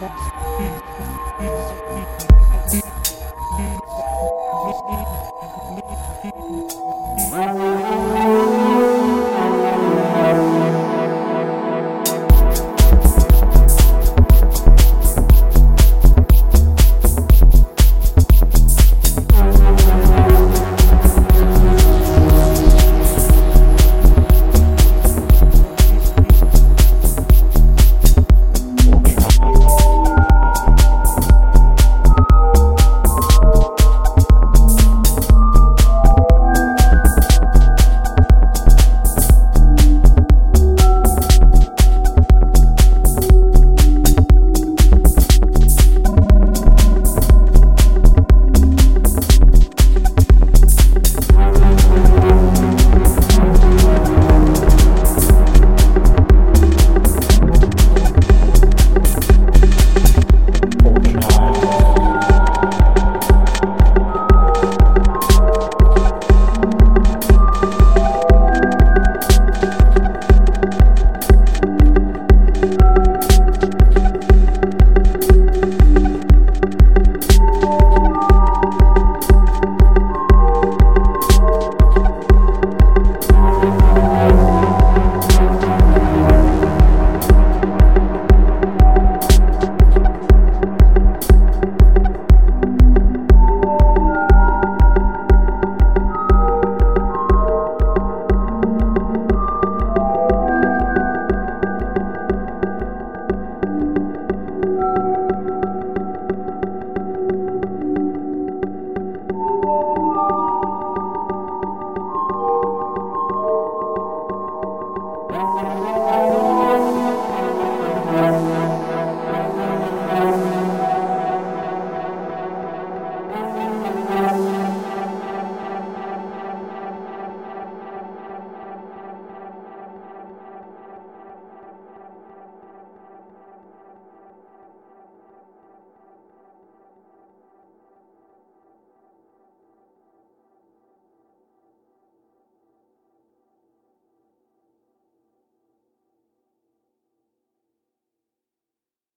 that's